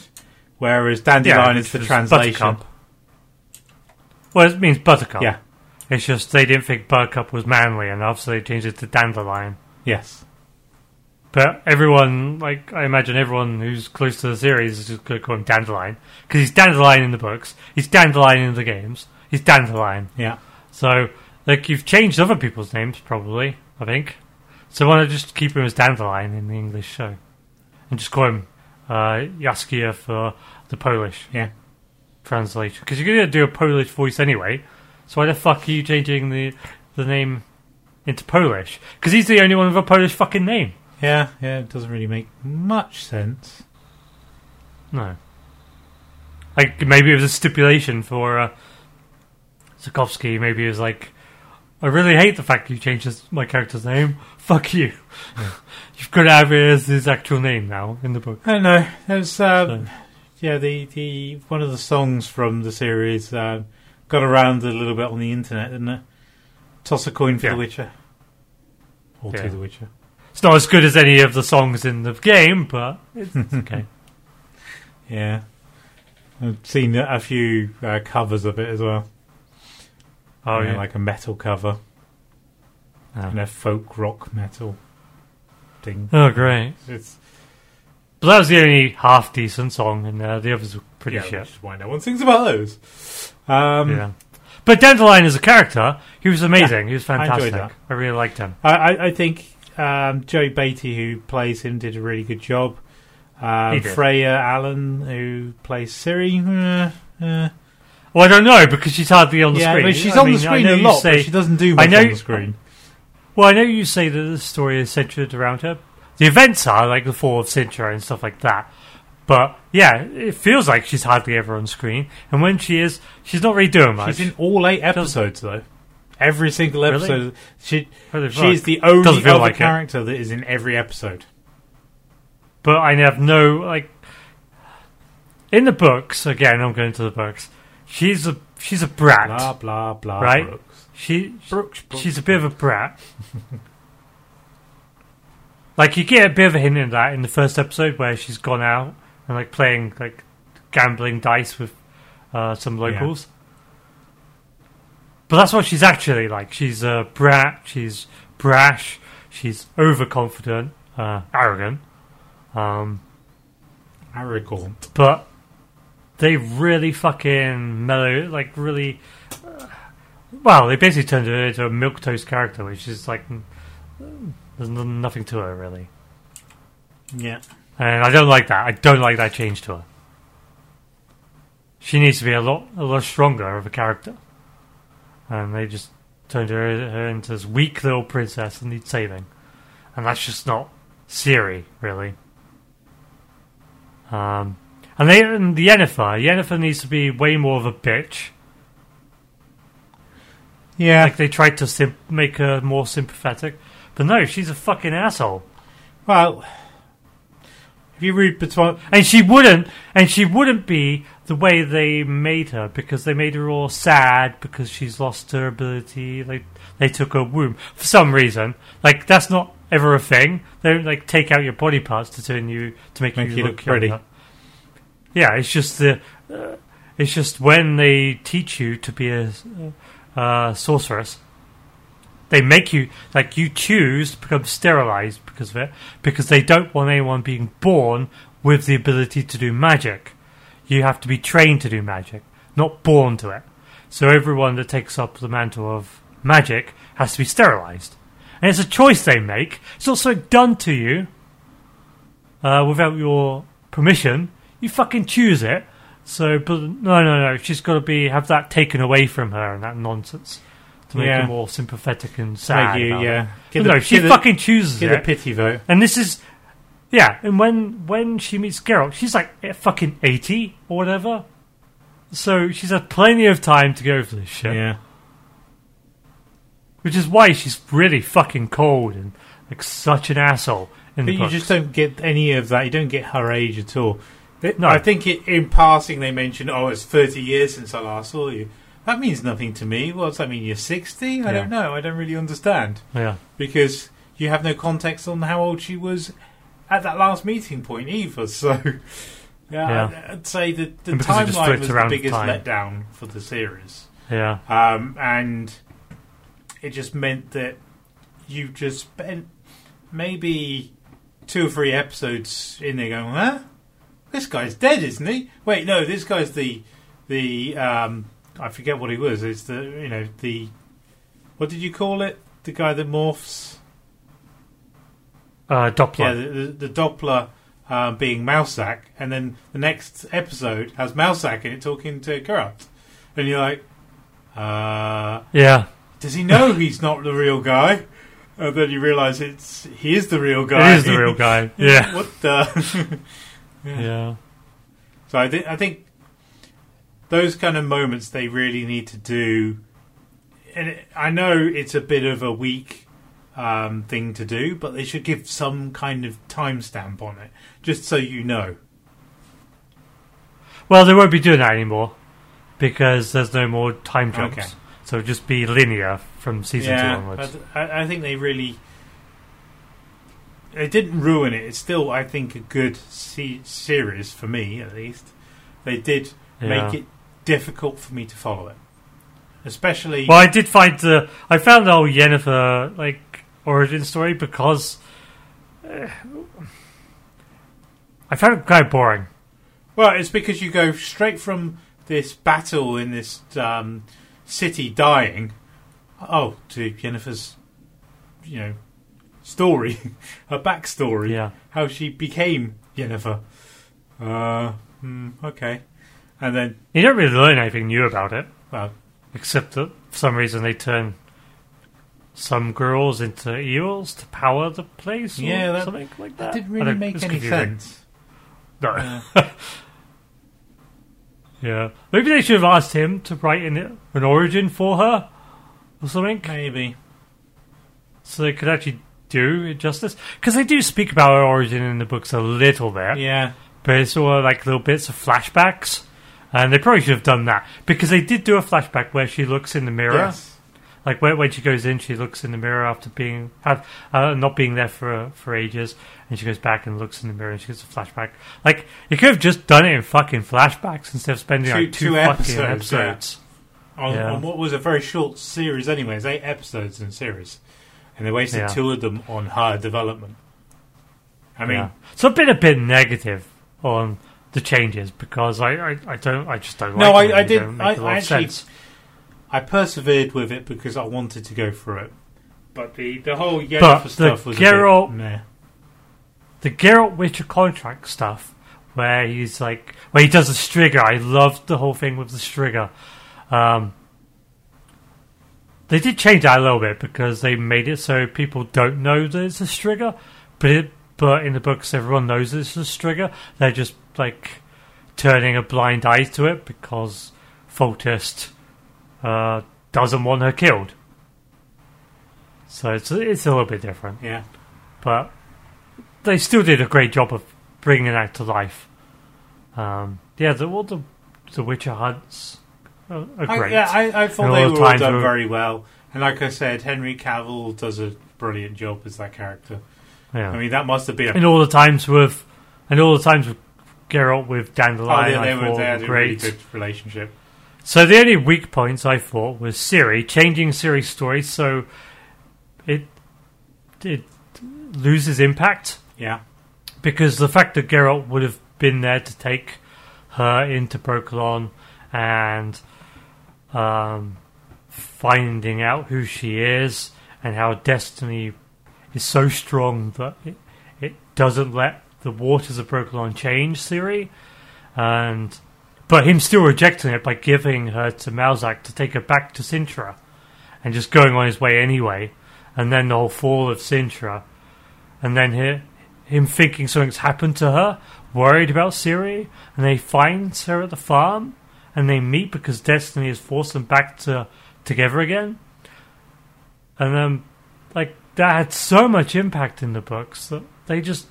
whereas dandelion Yeah, is the translation. Buttercup. Well, it means buttercup. Yeah. It's just they didn't think buttercup was manly enough, so they changed it to dandelion. Yes. But everyone, like, I imagine everyone who's close to the series is just going to call him Dandelion. Because he's Dandelion in the books, he's Dandelion in the games, he's Dandelion. Yeah. So, like, you've changed other people's names, probably, I think. So why not just keep him as Dandelion in the English show? And just call him uh, for the Polish Yeah. translation. Because you're going to do a Polish voice anyway. So why the fuck are you changing the, the name into Polish? Because he's the only one with a Polish fucking name. Yeah. Yeah. It doesn't really make much sense. No. Like maybe it was a stipulation for uh, Zukovsky. Maybe it was like, I really hate the fact you changed his, my character's name. Fuck you. You've got to have it as his actual name now in the book. I don't know. There's um, So- yeah the the one of the songs from the series uh, got around a little bit on the internet, didn't it? Toss a coin for Yeah. The Witcher. Or Yeah. to The Witcher. It's not as good as any of the songs in the game, but it's, it's okay. Yeah. I've seen a few uh, covers of it as well. Oh You know, yeah, like a metal cover Oh. and a folk rock metal thing. oh great. It's But that was the only half decent song, and uh, the others were pretty yeah, shit. which is why no one sings about those. Um, yeah. But Dandelion as a character, he was amazing. he was I fantastic. that. I really liked him. I, I, I think um, Joey Batey, who plays him, did a really good job. Um. Freya Allan, who plays Ciri, uh, uh, Well, I don't know because she's hardly on the yeah, screen. she's I on mean, the screen a lot, say- she doesn't do much I know- on the screen. Well, I know you say that the story is centered around her. The events are like the fall of Cintra and stuff like that. But yeah, it feels like she's hardly ever on screen. And when she is, she's not really doing much. She's in all eight episodes, though. Every single Really? episode. She, Holy she's the only Doesn't feel other like it. character that is in every episode. but I have no like. In the books, again, I'm going to the books. She's a she's a brat. Blah, blah, blah. Right? Brooks. She Brooks, Brooks. she's a bit of a brat. like you get a bit of a hint of that in the first episode where she's gone out and like playing like gambling dice with uh, some locals. But that's what she's actually like. She's a brat. She's brash. She's overconfident, uh, arrogant. Um, Aragorn. but they really fucking mellow, like really. Uh, well, they basically turned her into a milk toast character, which is like there's nothing to her really, Yeah. And I don't like that. I don't like that change to her. She needs to be a lot, a lot stronger of a character, and they just turned her, her into this weak little princess that needs saving. and that's just not Ciri, really. Um, and they and the Yennefer, Yennefer needs to be way more of a bitch. Yeah. Like they tried to sim- make her more sympathetic, but no, she's a fucking asshole. well, if you read between, And she wouldn't, and she wouldn't be the way they made her because they made her all sad because she's lost her ability. Like they took her womb for some reason. Like that's not ever a thing. They don't like take out your body parts to turn you to make, Make you, you look, look pretty. Yeah, it's just the. Uh, it's just when they teach you to be a uh, sorceress, they make you like you choose to become sterilized because of it because they don't want anyone being born with the ability to do magic. You have to be trained to do magic, not born to it. So everyone that takes up the mantle of magic has to be sterilized, and it's a choice they make. It's also done to you uh, without your permission. You fucking choose it. So, but no, no, no. She's got to be have that taken away from her and that nonsense to make Yeah. her more sympathetic and sad. You, about yeah. But the- no, she the- fucking chooses get it. a pity vote. And this is, yeah. And when when she meets Geralt, she's like eh, fucking eighty or whatever. So she's had plenty of time to go for this shit. Yeah. Which is why she's really fucking cold and like such an asshole in But you books. just don't get any of that. You don't get her age at all. No. I think it, in passing they mentioned, "Oh, it's thirty years since I last saw you." That means nothing to me. What does that mean? You're sixty? I Yeah. don't know. I don't really understand yeah. because you have no context on how old she was at that last meeting point either. So, yeah, Yeah. I'd, I'd say that the And because it just timeline was the around biggest time. letdown for the series. Yeah. Um, and it just meant that you just spent maybe two or three episodes in there going, huh? This guy's dead, isn't he? Wait, no, this guy's the the um, I forget what he was. It's the you know the what did you call it? The guy that morphs. Uh, Doppler. Yeah, the, the, the Doppler um, being Mousesack, and then the next episode has Mousesack in it talking to Geralt, and you're like, uh, yeah. does he know he's not the real guy? And then you realise it's he is the real guy. It is the real guy. Yeah. what the? yeah. so I think I think those kind of moments they really need to do. And I know it's a bit of a weak um, thing to do, but they should give some kind of timestamp on it, just so you know. Well, they won't be doing that anymore because there's no more time jumps. Okay. So just be linear from season two yeah, onwards. I, I I think they really. it didn't ruin it. It's still, I think, a good se- series for me, at least. They did Yeah. make it difficult for me to follow it, especially. Well, I did find the I found the whole Yennefer like origin story because uh, I found it kind of boring. Well, it's because you go straight from this battle in this um, city dying, oh, to Jennifer's, you know, story, her backstory, Yeah, how she became Jennifer. Uh, hmm, okay, and then you don't really learn anything new about it well, except that for some reason they turn some girls into eels to power the place. Or Yeah, that- something like that. that didn't really make any confusing. sense. No. Uh, Yeah, maybe they should have asked him to write an, an origin for her or something, maybe. so they could actually do it justice. Because they do speak about her origin in the books a little bit, Yeah, but it's all like little bits of flashbacks, and they probably should have done that because they did do a flashback where she looks in the mirror, yes. like when, when she goes in, she looks in the mirror after being have, uh, not being there for for ages, and she goes back and looks in the mirror and she gets a flashback. Like you could have just done it in fucking flashbacks instead of spending Two- like two, two fucking episodes, yeah. on, Yeah. on what was a very short series, anyways, eight episodes in the series, and they wasted Yeah. two of them on her development. I mean, so I've been a bit negative on the changes because I, I, I don't I just don't No, like I- I did- I- I actually- sense. I persevered with it because I wanted to go through it, but the the whole Yennefer the stuff was Geralt- a bit meh. the Geralt Witcher contract stuff where he's like where he does the strigger. I loved the whole thing with the strigger. Um, they did change that a little bit because they made it so people don't know that it's a Striga, but it, but in the books everyone knows it's a Striga. They're just like turning a blind eye to it because Foltest uh, doesn't want her killed. So it's it's a little bit different, Yeah. but they still did a great job of bringing that to life. Um, yeah, the all the the Witcher hunts are, are I, great. yeah, I, I thought they the were all done were- very well. And like I said, Henry Cavill does a brilliant job as that character. Yeah. I mean, that must have been a and all the times with and all the times with Geralt with Oh, Dandelion, yeah, they, I were, thought they had were a really great. good relationship. So the only weak points I thought was Ciri changing Ciri's story so it it loses impact Yeah. because the fact that Geralt would have been there to take her into Brokilon and um, finding out who she is and how destiny is so strong that it, it doesn't let the waters of Brokilon change Ciri. And but him still rejecting it by giving her to Mousesack to take her back to Cintra and just going on his way anyway. And then the whole fall of Cintra. And then he, him thinking something's happened to her, worried about Ciri, and they find her at the farm, and they meet because destiny has forced them back to together again. And then, like that had so much impact in the books that they just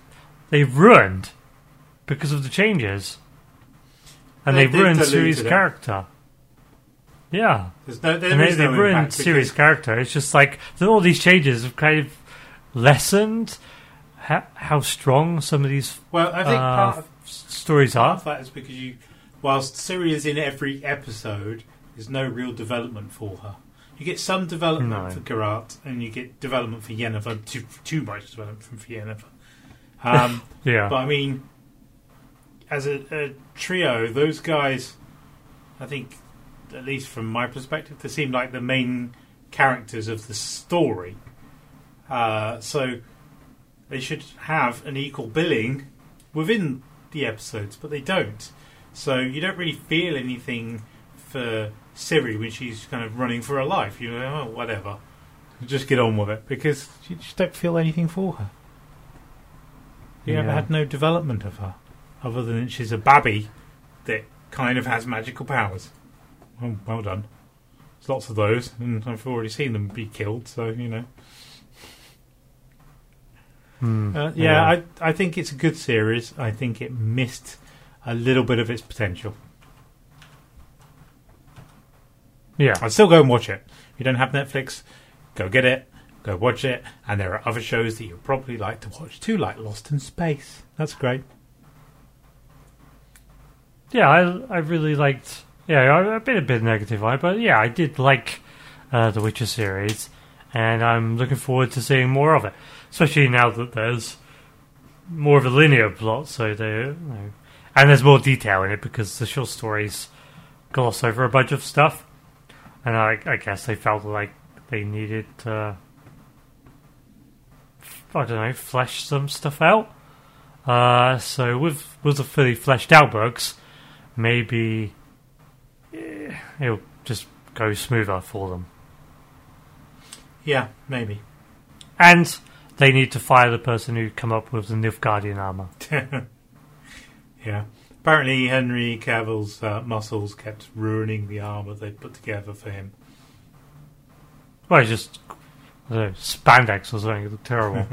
they ruined because of the changes, and They they, ruined Ciri's it. character. Yeah, There's no, there and they, no ruined Ciri's because- character. It's just like all these changes have kind of lessened how, how strong some of these Well, I think uh, part, of, stories part are. of that is because you, whilst Ciri is in every episode, there's no real development for her. You get some development No. for Geralt, and you get development for Yennefer. Too, too much development for Yennefer. Um, Yeah, But I mean, as a, a trio, those guys, I think, at least from my perspective, they seem like the main characters of the story. Uh, so they should have an equal billing within the episodes, but they don't. So you don't really feel anything for Ciri when she's kind of running for her life. You know, oh, whatever. Just get on with it because you just don't feel anything for her. You Yeah. ever had no development of her, other than she's a babby that kind of has magical powers. Well, well done. There's lots of those, and I've already seen them be killed. So you know, Hmm, uh, yeah, I I think it's a good series. I think it missed a little bit of its potential. Yeah, I'd still go and watch it. If you don't have Netflix, go get it, go watch it. And there are other shows that you'd probably like to watch too, like Lost in Space. That's great. yeah. I I really liked. Yeah, I- I've been a bit negative on it, but yeah, I did like uh, the Witcher series, and I'm looking forward to seeing more of it. Especially now that there's more of a linear plot, so they, you know, and there's more detail in it because the short stories gloss over a bunch of stuff, and I, I guess they felt like they needed to, I don't know, flesh some stuff out. Uh, so with with the fully fleshed out books, maybe eh, it'll just go smoother for them. Yeah, maybe. And they need to fire the person who come up with the Nilfgaardian armor. Yeah. Apparently, Henry Cavill's uh, muscles kept ruining the armor they put together for him. Well, it's just I don't know, spandex or something. It looked terrible.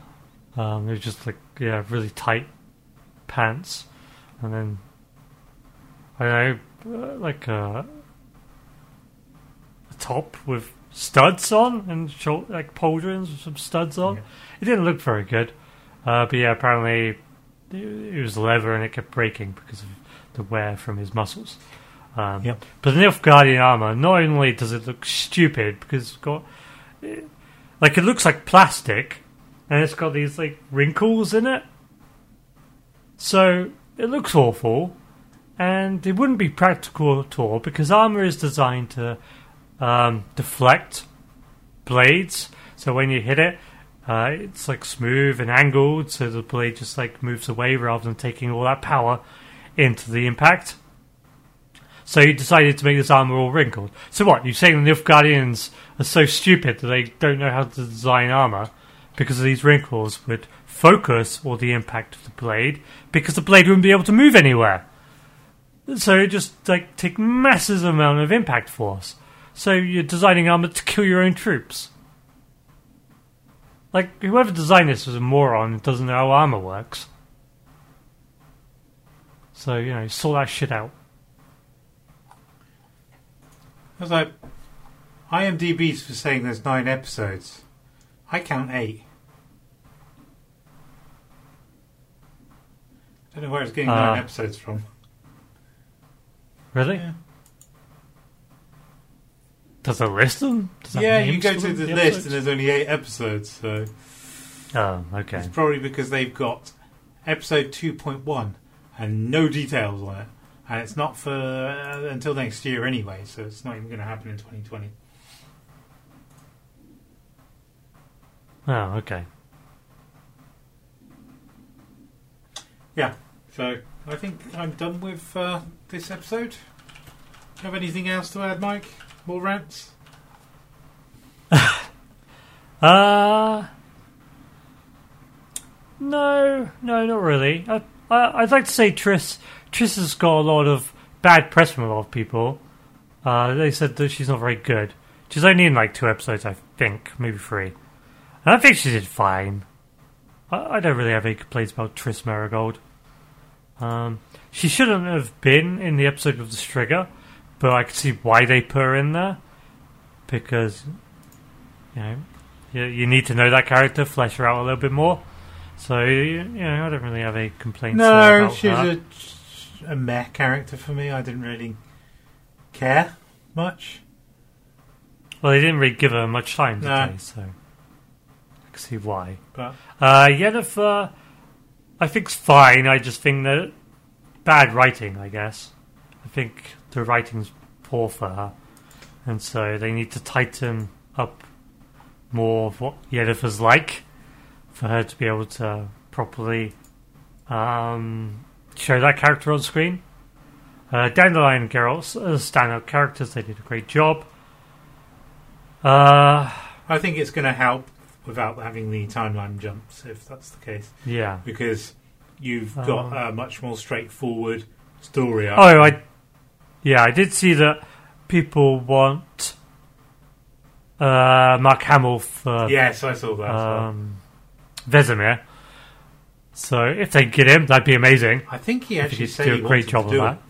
um, it was just like yeah, really tight pants, and then I don't know, uh, like a, a top with studs on and short, like pauldrons with some studs on. Yeah. It didn't look very good, uh, but yeah, apparently it, was leather and it kept breaking because of the wear from his muscles. Um, Yep. But the Nilfgaardian armor, not only does it look stupid because it's got, eh, like, it looks like plastic, and it's got these like wrinkles in it. So it looks awful, and it wouldn't be practical at all because armor is designed to um, deflect blades. So when you hit it, uh, it's like smooth and angled, so the blade just like moves away rather than taking all that power into the impact. So he decided to make this armor all wrinkled. So what? You're saying the Nilfgaardians are so stupid that they don't know how to design armor because these wrinkles would focus all the impact of the blade because the blade wouldn't be able to move anywhere. So it just like take massive amount of impact force. So you're designing armor to kill your own troops. Like whoever designed this was a moron and doesn't know how armor works. So you know, sort that shit out. I was like, IMDb's for saying there's nine episodes. I count eight. I don't know where it's getting nine Ah. episodes from. Really? Yeah. Does it list them? Does that Yeah, you go to of the, list and there's only eight episodes, so Oh, okay. it's probably because they've got episode 2.1 and no details on it. And it's not for uh, until next year anyway, so it's not even going to happen in 2020. Oh, okay. Yeah, so I think I'm done with uh, this episode. Do you have anything else to add, Mike? More rants? Uh no, no, not really. I, I, I'd like to say Triss. Triss has got a lot of bad press from a lot of people. Uh, they said that she's not very good. She's only in like two episodes, I think, maybe three. And I think she did fine. I, I don't really have any complaints about Triss Merigold. Um, she shouldn't have been in the episode with the Strigger, but I can see why they put her in there because you know you, you need to know that character, flesh her out a little bit more. So you, you know, I don't really have any complaints. No, she's her. a, a meh character for me. I didn't really care much. Well, they didn't really give her much time, did No. they? So I can see why. But Uh, Yennefer, I think's fine. I just think that bad writing. I guess I think the writing's poor for her, and so they need to tighten up more of what Yennefer's like for her to be able to properly um, show that character on screen. Uh, Dandelion and Geralt are standout characters. They did a great job. Uh, I think it's going to help without having the timeline jumps, if that's the case, yeah. because you've got Um, a much more straightforward story. arc. Oh, I yeah, I did see that people want uh, Mark Hamill for yes, I saw that. as well. um, Vesemir. So if they get him, that'd be amazing. I think he I think actually he'd said do he a great wanted job to of do that.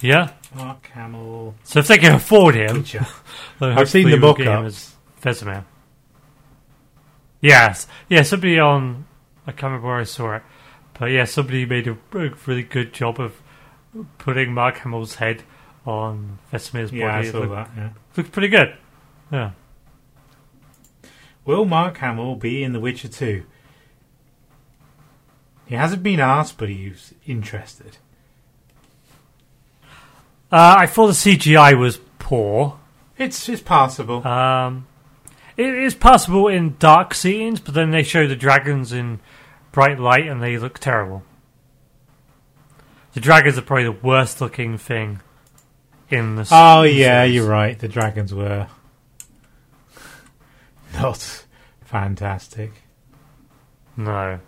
Yeah. it. Mark Hamill. So if they can afford him, Witcher. then I've seen hopefully the we'll get him mock-ups. as Vesemir. Yes, yeah. Somebody on I can't remember where I saw it, but yeah, somebody made a, a really good job of putting Mark Hamill's head on Vesemir's body. Yeah, I saw looked- that. Yeah. Looks pretty good. Yeah. Will Mark Hamill be in The Witcher 2? He hasn't been asked, but he's interested. Uh, I thought the CGI was poor. It's it's passable. Um, it is passable in dark scenes, but then they show the dragons in bright light and they look terrible. The dragons are probably the worst looking thing in the. oh yeah, you're right. The dragons were not fantastic. No.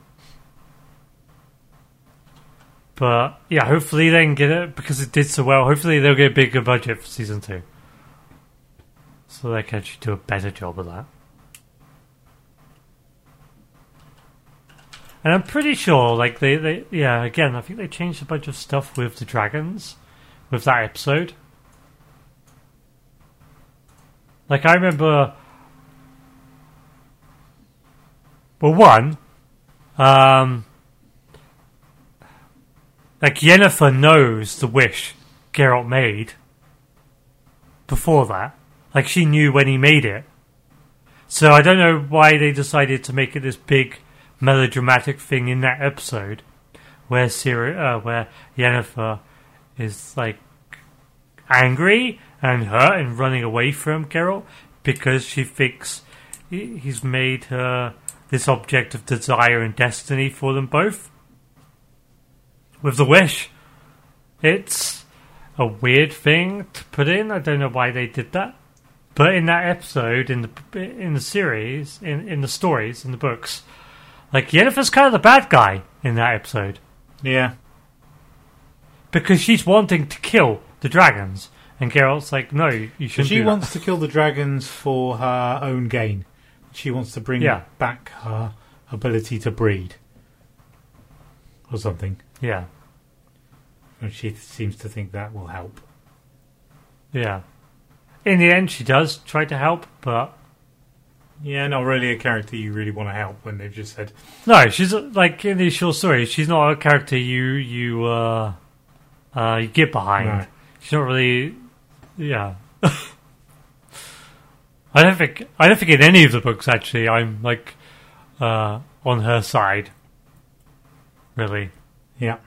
But yeah, hopefully they can get it because it did so well. Hopefully they'll get a bigger budget for season two, so they can actually do a better job of that. And I'm pretty sure, like they, they, yeah, again, I think they changed a bunch of stuff with the dragons, with that episode. Like I remember, well, one, um, like Yennefer knows the wish Geralt made before that. Like she knew when he made it. So I don't know why they decided to make it this big melodramatic thing in that episode where Ciri, uh, where Yennefer is like angry and hurt and running away from Geralt because she thinks he's made her this object of desire and destiny for them both. With the wish, it's a weird thing to put in. I don't know why they did that. But in that episode, in the in the series, in in the stories, in the books, like Yennefer's kind of the bad guy in that episode Yeah. because she's wanting to kill the dragons, and Geralt's like, "No, you shouldn't." she do that." wants to kill the dragons for her own gain. She wants to bring Yeah. back her ability to breed. Or something. yeah, And she seems to think that will help. yeah. In the end, she does try to help, but Yeah, not really a character you really want to help when they've just said, no, she's like in the short story, She's not a character you you uh, uh, you get behind. No. She's not really, yeah. I don't think I don't think in any of the books actually I'm like uh, on her side. Really, yeah.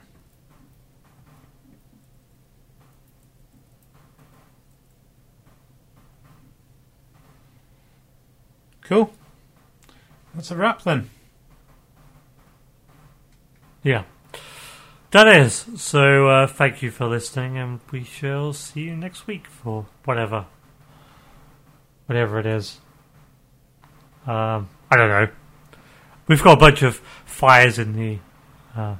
Cool. That's a wrap then. yeah. That is. So uh, thank you for listening, and we shall see you next week for whatever, whatever it is. Um, I don't know. We've got a bunch of fires in the, uh,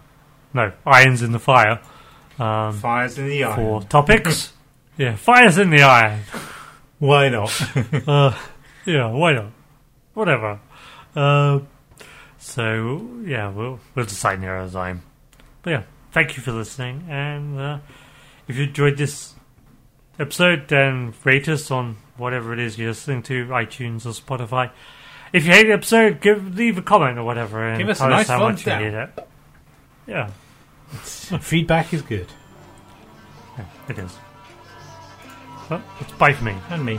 no, irons in the fire. Um, Fires in the eye. for topics. yeah, fires in the iron. Why not? Uh, yeah, why not? Whatever. Uh, so yeah, we'll we'll decide nearer time. But yeah, thank you for listening, and uh, if you enjoyed this episode, then rate us on whatever it is you're listening to, iTunes or Spotify. If you hate the episode, give leave a comment or whatever, and Give us a tell nice how thumbs much you down. hate it. Yeah, Feedback is good. yeah, it is. Well, it's bye for me. And me.